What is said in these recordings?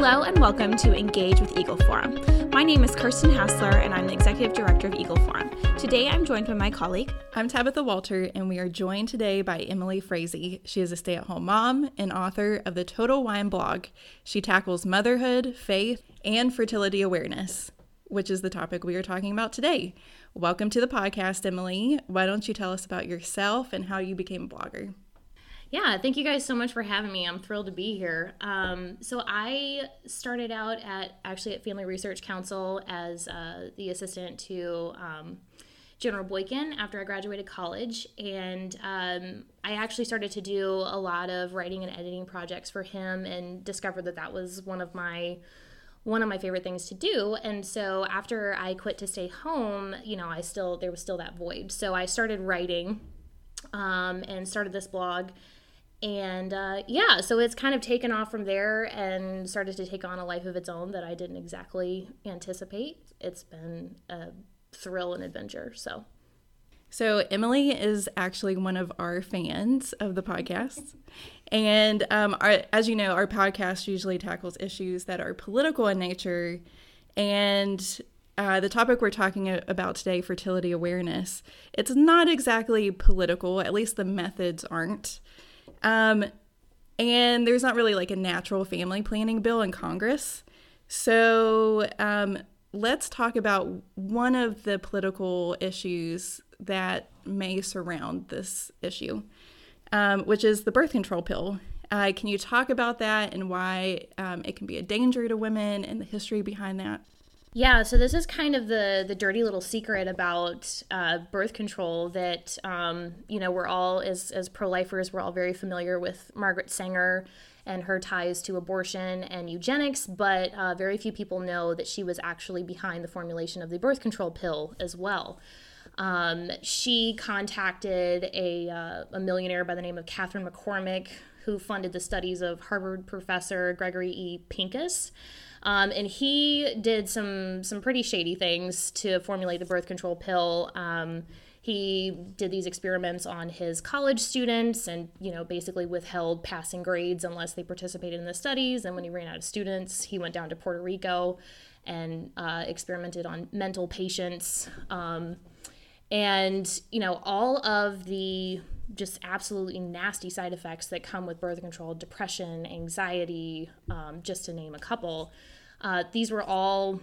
Hello and welcome to Engage with Eagle Forum. My name is Kirsten Hassler and I'm the Executive Director of Eagle Forum. Today I'm joined by my colleague. I'm Tabitha Walter and we are joined today by Emily Frazee. She is a stay at home mom and author of the Total Wine blog. She tackles motherhood, faith, and fertility awareness, which is the topic we are talking about today. Welcome to the podcast, Emily. Why don't you tell us about yourself and how you became a blogger? Yeah, thank you guys so much for having me. I'm thrilled to be here. Um, so I started out at actually at Family Research Council as uh, the assistant to um, General Boykin after I graduated college, and um, I actually started to do a lot of writing and editing projects for him, and discovered that that was one of my one of my favorite things to do. And so after I quit to stay home, you know, I still there was still that void. So I started writing um, and started this blog and uh, yeah, so it's kind of taken off from there and started to take on a life of its own that I didn't exactly anticipate. It's been a thrill and adventure. So, so Emily is actually one of our fans of the podcast, and um, our, as you know, our podcast usually tackles issues that are political in nature, and uh, the topic we're talking about today, fertility awareness, it's not exactly political. At least the methods aren't. Um, and there's not really like a natural family planning bill in Congress. So um, let's talk about one of the political issues that may surround this issue, um, which is the birth control pill. Uh, can you talk about that and why um, it can be a danger to women and the history behind that? Yeah, so this is kind of the the dirty little secret about uh, birth control that um, you know we're all as as pro lifers we're all very familiar with Margaret Sanger and her ties to abortion and eugenics, but uh, very few people know that she was actually behind the formulation of the birth control pill as well. Um, she contacted a, uh, a millionaire by the name of Katharine McCormick, who funded the studies of Harvard professor Gregory E. Pincus. Um, and he did some some pretty shady things to formulate the birth control pill. Um, he did these experiments on his college students and you know basically withheld passing grades unless they participated in the studies and when he ran out of students he went down to puerto rico and uh, experimented on mental patients um, and you know all of the just absolutely nasty side effects that come with birth control depression, anxiety, um, just to name a couple. Uh, these were all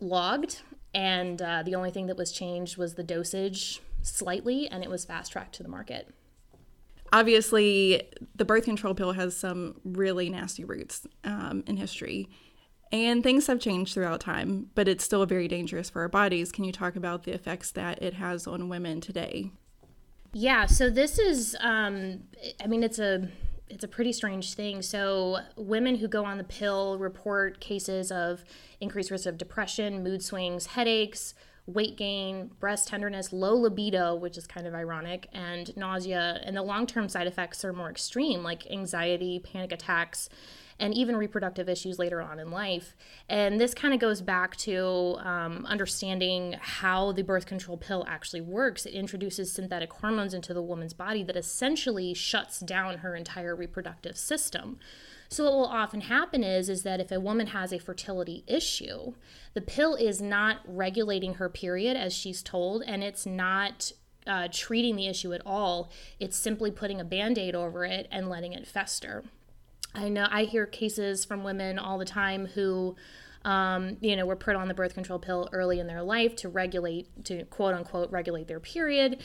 logged, and uh, the only thing that was changed was the dosage slightly, and it was fast tracked to the market. Obviously, the birth control pill has some really nasty roots um, in history. And things have changed throughout time, but it's still very dangerous for our bodies. Can you talk about the effects that it has on women today? Yeah, so this is, um, I mean, it's a it's a pretty strange thing. So women who go on the pill report cases of increased risk of depression, mood swings, headaches, weight gain, breast tenderness, low libido, which is kind of ironic, and nausea. And the long term side effects are more extreme, like anxiety, panic attacks, and even reproductive issues later on in life. And this kind of goes back to um, understanding how the birth control pill actually works. It introduces synthetic hormones into the woman's body that essentially shuts down her entire reproductive system. So what will often happen is is that if a woman has a fertility issue, the pill is not regulating her period as she's told and it's not uh, treating the issue at all. It's simply putting a band aid over it and letting it fester. I know I hear cases from women all the time who, um, you know, were put on the birth control pill early in their life to regulate, to quote unquote, regulate their period.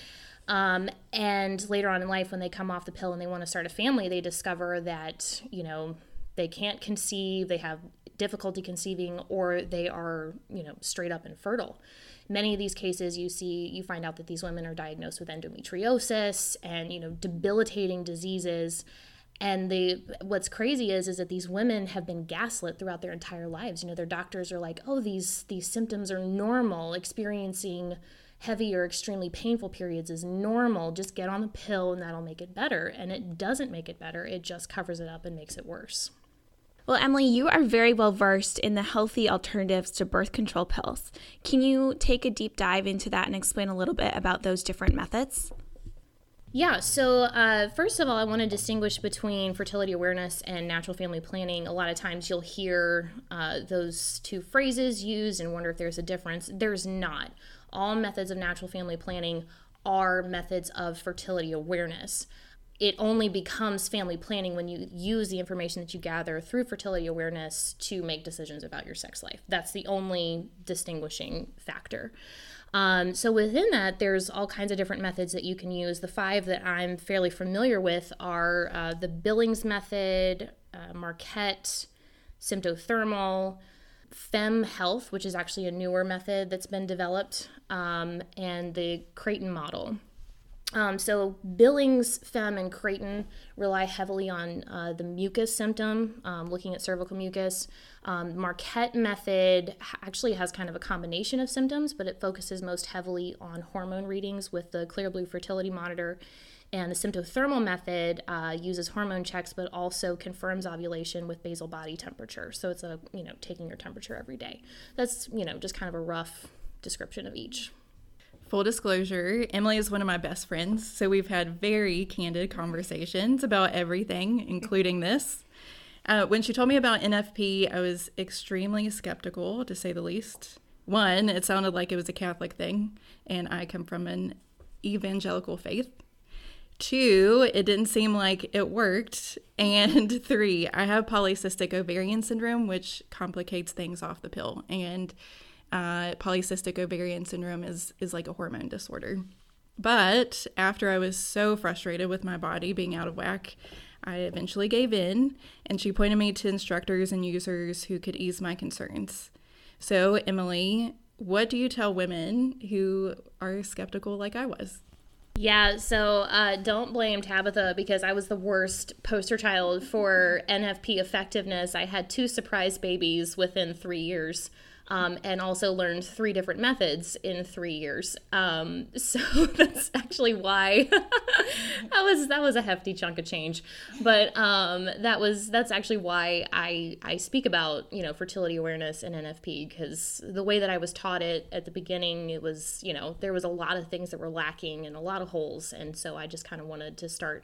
Um, and later on in life, when they come off the pill and they want to start a family, they discover that, you know, they can't conceive, they have difficulty conceiving, or they are, you know, straight up infertile. Many of these cases, you see, you find out that these women are diagnosed with endometriosis and, you know, debilitating diseases and the what's crazy is is that these women have been gaslit throughout their entire lives you know their doctors are like oh these these symptoms are normal experiencing heavy or extremely painful periods is normal just get on the pill and that'll make it better and it doesn't make it better it just covers it up and makes it worse well, Emily, you are very well versed in the healthy alternatives to birth control pills. Can you take a deep dive into that and explain a little bit about those different methods? Yeah, so uh, first of all, I want to distinguish between fertility awareness and natural family planning. A lot of times you'll hear uh, those two phrases used and wonder if there's a difference. There's not. All methods of natural family planning are methods of fertility awareness. It only becomes family planning when you use the information that you gather through fertility awareness to make decisions about your sex life. That's the only distinguishing factor. Um, so within that, there's all kinds of different methods that you can use. The five that I'm fairly familiar with are uh, the Billings method, uh, Marquette, symptothermal, FEMM Health, which is actually a newer method that's been developed, um, and the Creighton model. Um, so Billings, FEMM, and Creighton rely heavily on uh, the mucus symptom, um, looking at cervical mucus. Um, Marquette method actually has kind of a combination of symptoms, but it focuses most heavily on hormone readings with the Clearblue fertility monitor. And the symptothermal method uh, uses hormone checks, but also confirms ovulation with basal body temperature. So it's a you know taking your temperature every day. That's you know just kind of a rough description of each. Full disclosure, Emily is one of my best friends, so we've had very candid conversations about everything, including this. Uh, when she told me about NFP, I was extremely skeptical, to say the least. One, it sounded like it was a Catholic thing, and I come from an evangelical faith. Two, it didn't seem like it worked. And three, I have polycystic ovarian syndrome, which complicates things off the pill. And uh, polycystic ovarian syndrome is is like a hormone disorder. But after I was so frustrated with my body being out of whack, I eventually gave in, and she pointed me to instructors and users who could ease my concerns. So, Emily, what do you tell women who are skeptical like I was? Yeah, so uh, don't blame Tabitha because I was the worst poster child for NFP effectiveness. I had two surprise babies within three years um, and also learned three different methods in three years. Um, so that's actually why that was that was a hefty chunk of change. But um, that was that's actually why I I speak about you know fertility awareness and NFP because the way that I was taught it at the beginning, it was you know there was a lot of things that were lacking and a lot of holes, and so I just kind of wanted to start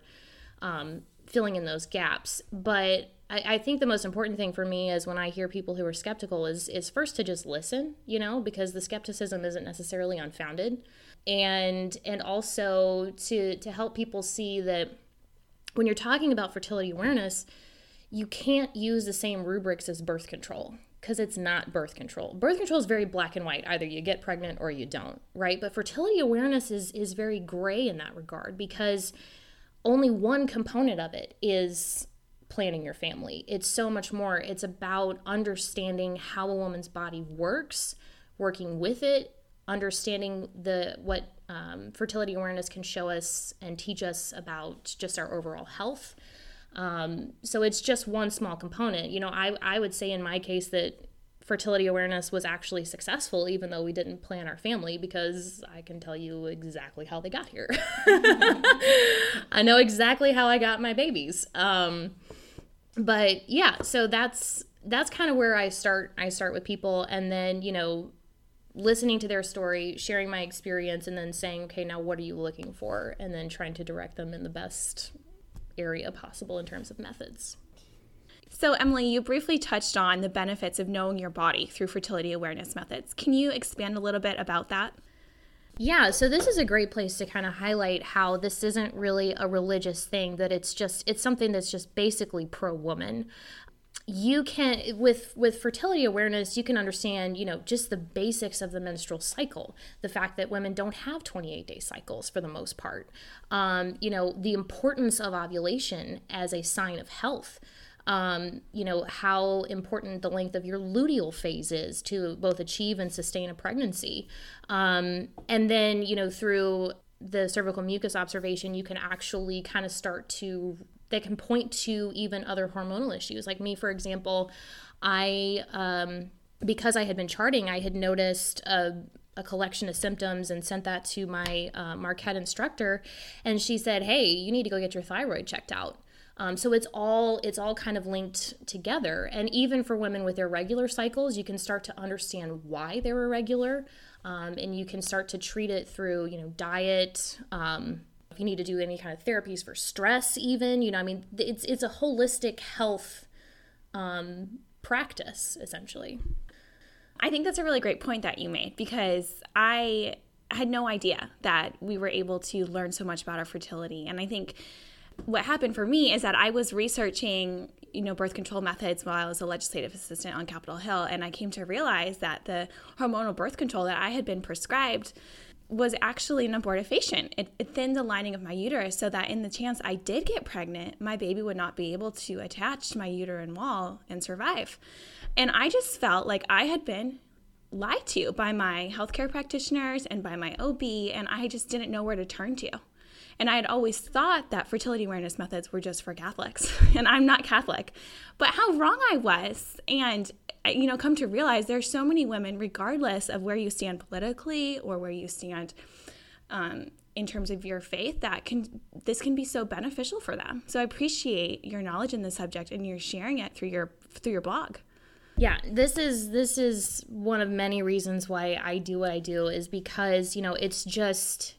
um, filling in those gaps. But I, I think the most important thing for me is when I hear people who are skeptical is is first to just listen, you know, because the skepticism isn't necessarily unfounded. And and also to to help people see that when you're talking about fertility awareness, you can't use the same rubrics as birth control because it's not birth control. Birth control is very black and white. Either you get pregnant or you don't, right? But fertility awareness is is very gray in that regard because only one component of it is planning your family. It's so much more. It's about understanding how a woman's body works, working with it, understanding the what um, fertility awareness can show us and teach us about just our overall health. Um, so it's just one small component. You know, I, I would say in my case that fertility awareness was actually successful, even though we didn't plan our family, because I can tell you exactly how they got here. I know exactly how I got my babies. Um, but yeah, so that's that's kind of where I start. I start with people, and then you know, listening to their story, sharing my experience, and then saying, okay, now what are you looking for, and then trying to direct them in the best area possible in terms of methods. So, Emily, you briefly touched on the benefits of knowing your body through fertility awareness methods. Can you expand a little bit about that? Yeah, so this is a great place to kind of highlight how this isn't really a religious thing, that it's just it's something that's just basically pro woman. You can with with fertility awareness, you can understand, you know, just the basics of the menstrual cycle. The fact that women don't have 28 day cycles for the most part. Um, you know, the importance of ovulation as a sign of health um, you know, how important the length of your luteal phase is to both achieve and sustain a pregnancy. Um, and then, you know, through the cervical mucus observation, you can actually kind of start to, that can point to even other hormonal issues. Like me, for example, I, um, because I had been charting, I had noticed a, a collection of symptoms and sent that to my uh, Marquette instructor. And she said, Hey, you need to go get your thyroid checked out. Um, so it's all it's all kind of linked together. And even for women with irregular cycles, you can start to understand why they're irregular, um, and you can start to treat it through you know diet. Um, you need to do any kind of therapies for stress, even. You know, I mean, it's it's a holistic health um, practice essentially. I think that's a really great point that you made because I had no idea that we were able to learn so much about our fertility. And I think what happened for me is that I was researching, you know, birth control methods while I was a legislative assistant on Capitol Hill, and I came to realize that the hormonal birth control that I had been prescribed was actually an abortifacient. It, it thinned the lining of my uterus so that in the chance I did get pregnant, my baby would not be able to attach to my uterine wall and survive. And I just felt like I had been lied to by my healthcare practitioners and by my OB, and I just didn't know where to turn to. And I had always thought that fertility awareness methods were just for Catholics, and I'm not Catholic. But how wrong I was. And, you know, come to realize there's so many women, regardless of where you stand politically or where you stand um, in terms of your faith, that can this can be so beneficial for them. So I appreciate your knowledge in the subject and you're sharing it through your through your blog. Yeah, this is this is one of many reasons why I do what I do is because, you know, it's just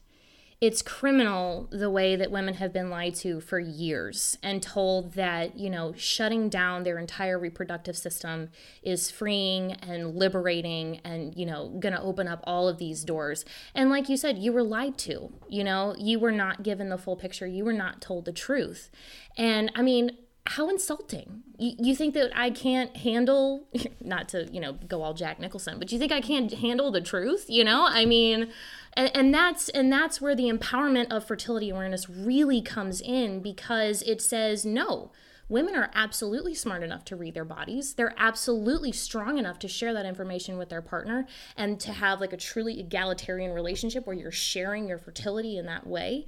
it's criminal the way that women have been lied to for years and told that, you know, shutting down their entire reproductive system is freeing and liberating and, you know, going to open up all of these doors. And like you said, you were lied to. You know, you were not given the full picture. You were not told the truth. And I mean, how insulting you, you think that i can't handle not to you know go all jack nicholson but you think i can't handle the truth you know i mean and, and that's and that's where the empowerment of fertility awareness really comes in because it says no women are absolutely smart enough to read their bodies. They're absolutely strong enough to share that information with their partner and to have like a truly egalitarian relationship where you're sharing your fertility in that way.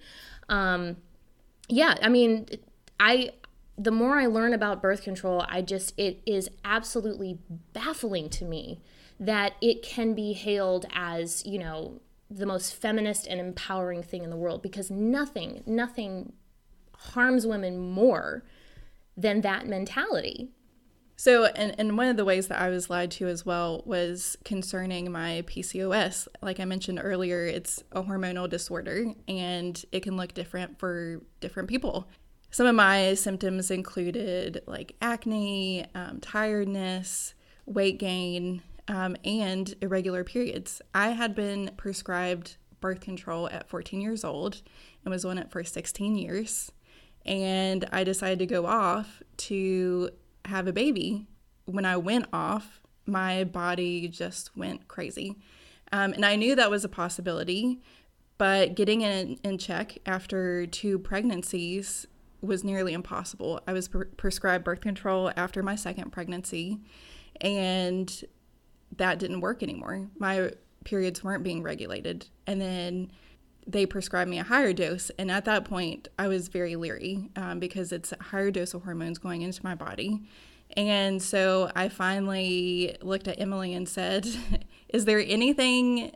Um, yeah i mean i the more I learn about birth control, I just, it is absolutely baffling to me that it can be hailed as, you know, the most feminist and empowering thing in the world because nothing, nothing harms women more than that mentality. So, and, and one of the ways that I was lied to as well was concerning my PCOS. Like I mentioned earlier, it's a hormonal disorder and it can look different for different people. Some of my symptoms included like acne, um, tiredness, weight gain, um, and irregular periods. I had been prescribed birth control at 14 years old and was on it for 16 years. And I decided to go off to have a baby. When I went off, my body just went crazy. Um, and I knew that was a possibility, but getting it in check after two pregnancies was nearly impossible. I was pre- prescribed birth control after my second pregnancy, and that didn't work anymore. My periods weren't being regulated. And then they prescribed me a higher dose. And at that point, I was very leery um, because it's a higher dose of hormones going into my body. And so I finally looked at Emily and said, Is there anything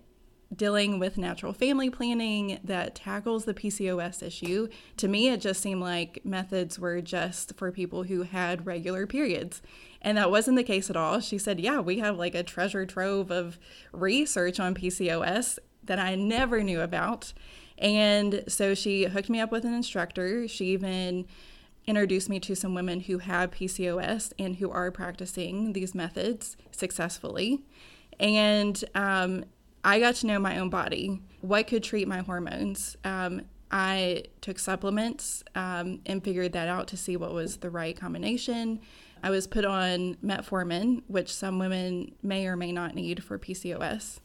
dealing with natural family planning that tackles the PCOS issue. To me, it just seemed like methods were just for people who had regular periods. And that wasn't the case at all. She said, Yeah, we have like a treasure trove of research on PCOS that I never knew about. And so she hooked me up with an instructor. She even introduced me to some women who have PCOS and who are practicing these methods successfully. And um, I got to know my own body, what could treat my hormones. Um, I took supplements um, and figured that out to see what was the right combination. I was put on metformin, which some women may or may not need for PCOS.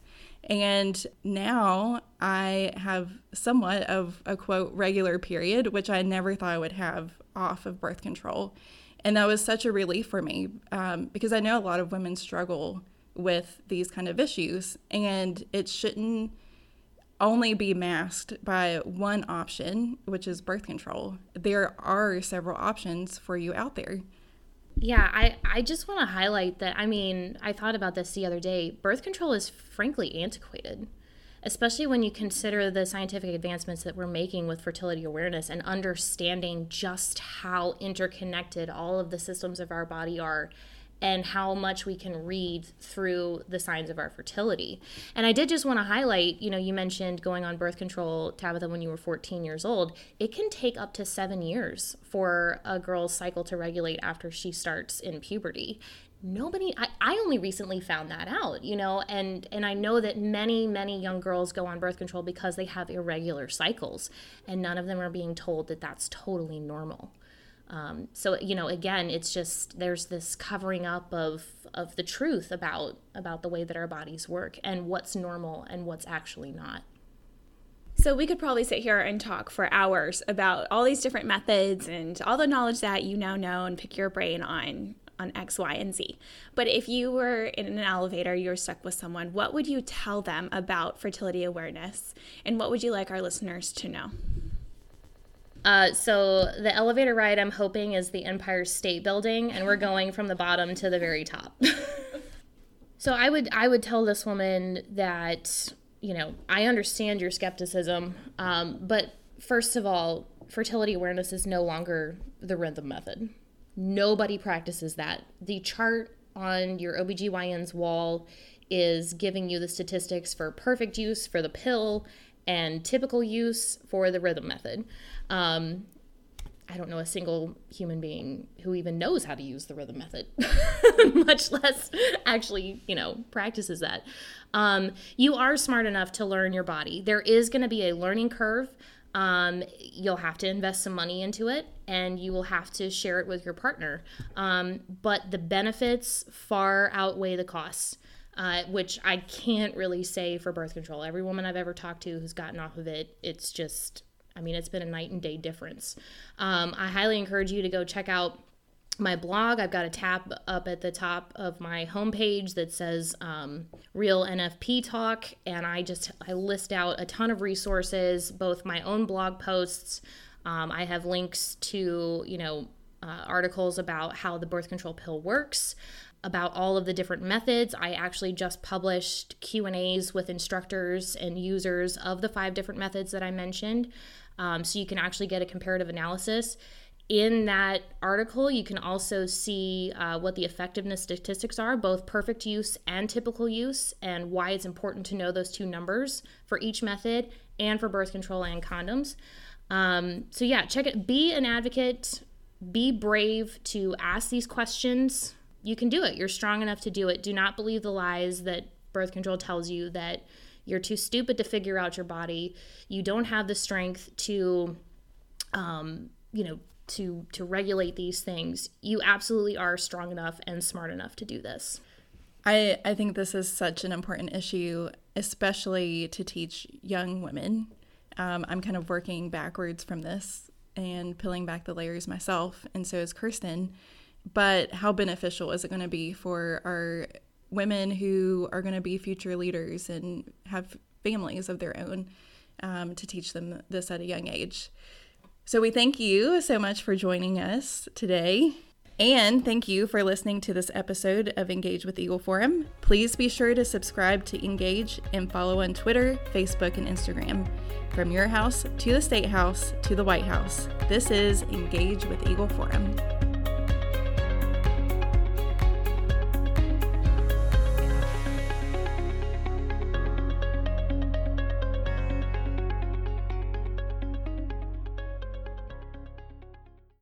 And now I have somewhat of a quote regular period, which I never thought I would have off of birth control. And that was such a relief for me um, because I know a lot of women struggle with these kind of issues. And it shouldn't only be masked by one option, which is birth control. There are several options for you out there. Yeah, I, I just want to highlight that. I mean, I thought about this the other day. Birth control is frankly antiquated, especially when you consider the scientific advancements that we're making with fertility awareness and understanding just how interconnected all of the systems of our body are and how much we can read through the signs of our fertility. And I did just want to highlight, you know, you mentioned going on birth control, Tabitha, when you were 14 years old. It can take up to seven years for a girl's cycle to regulate after she starts in puberty nobody I, I only recently found that out you know and and i know that many many young girls go on birth control because they have irregular cycles and none of them are being told that that's totally normal um, so you know again it's just there's this covering up of of the truth about about the way that our bodies work and what's normal and what's actually not so we could probably sit here and talk for hours about all these different methods and all the knowledge that you now know and pick your brain on on X, Y, and Z. But if you were in an elevator, you were stuck with someone, what would you tell them about fertility awareness? And what would you like our listeners to know? Uh, so the elevator ride I'm hoping is the Empire State Building, and we're going from the bottom to the very top. so I would I would tell this woman that you know I understand your skepticism, um, but first of all, fertility awareness is no longer the rhythm method. Nobody practices that. The chart on your OBGYN's wall is giving you the statistics for perfect use for the pill and typical use for the rhythm method. Um, I don't know a single human being who even knows how to use the rhythm method, much less actually, you know, practices that. Um, you are smart enough to learn your body. There is going to be a learning curve. Um, you'll have to invest some money into it and you will have to share it with your partner. Um, but the benefits far outweigh the costs, uh, which I can't really say for birth control. Every woman I've ever talked to who's gotten off of it, it's just, I mean, it's been a night and day difference. Um, I highly encourage you to go check out my blog. I've got a tab up at the top of my homepage that says um, Real NFP Talk, and I just I list out a ton of resources, both my own blog posts. Um, I have links to you know uh, articles about how the birth control pill works about all of the different methods i actually just published q and a's with instructors and users of the five different methods that i mentioned um, so you can actually get a comparative analysis in that article, you can also see uh, what the effectiveness statistics are, both perfect use and typical use, and why it's important to know those two numbers for each method and for birth control and condoms. Um, so, yeah, check it. Be an advocate, be brave to ask these questions. You can do it. You're strong enough to do it. Do not believe the lies that birth control tells you that you're too stupid to figure out your body. You don't have the strength to, um, you know, to to regulate these things. You absolutely are strong enough and smart enough to do this. I i think this is such an important issue especially to teach young women. Um, i'm kind of working backwards from this and peeling back the layers myself and so is kirsten. But how beneficial is it going to be for our women who are going to be future leaders and have families of their own um, to teach them this at a young age so we thank you so much for joining us today. And thank you for listening to this episode of Engage with Eagle Forum. Please be sure to subscribe to Engage and follow on Twitter, Facebook, and Instagram. From your house to the State House to the White House, this is Engage with Eagle Forum.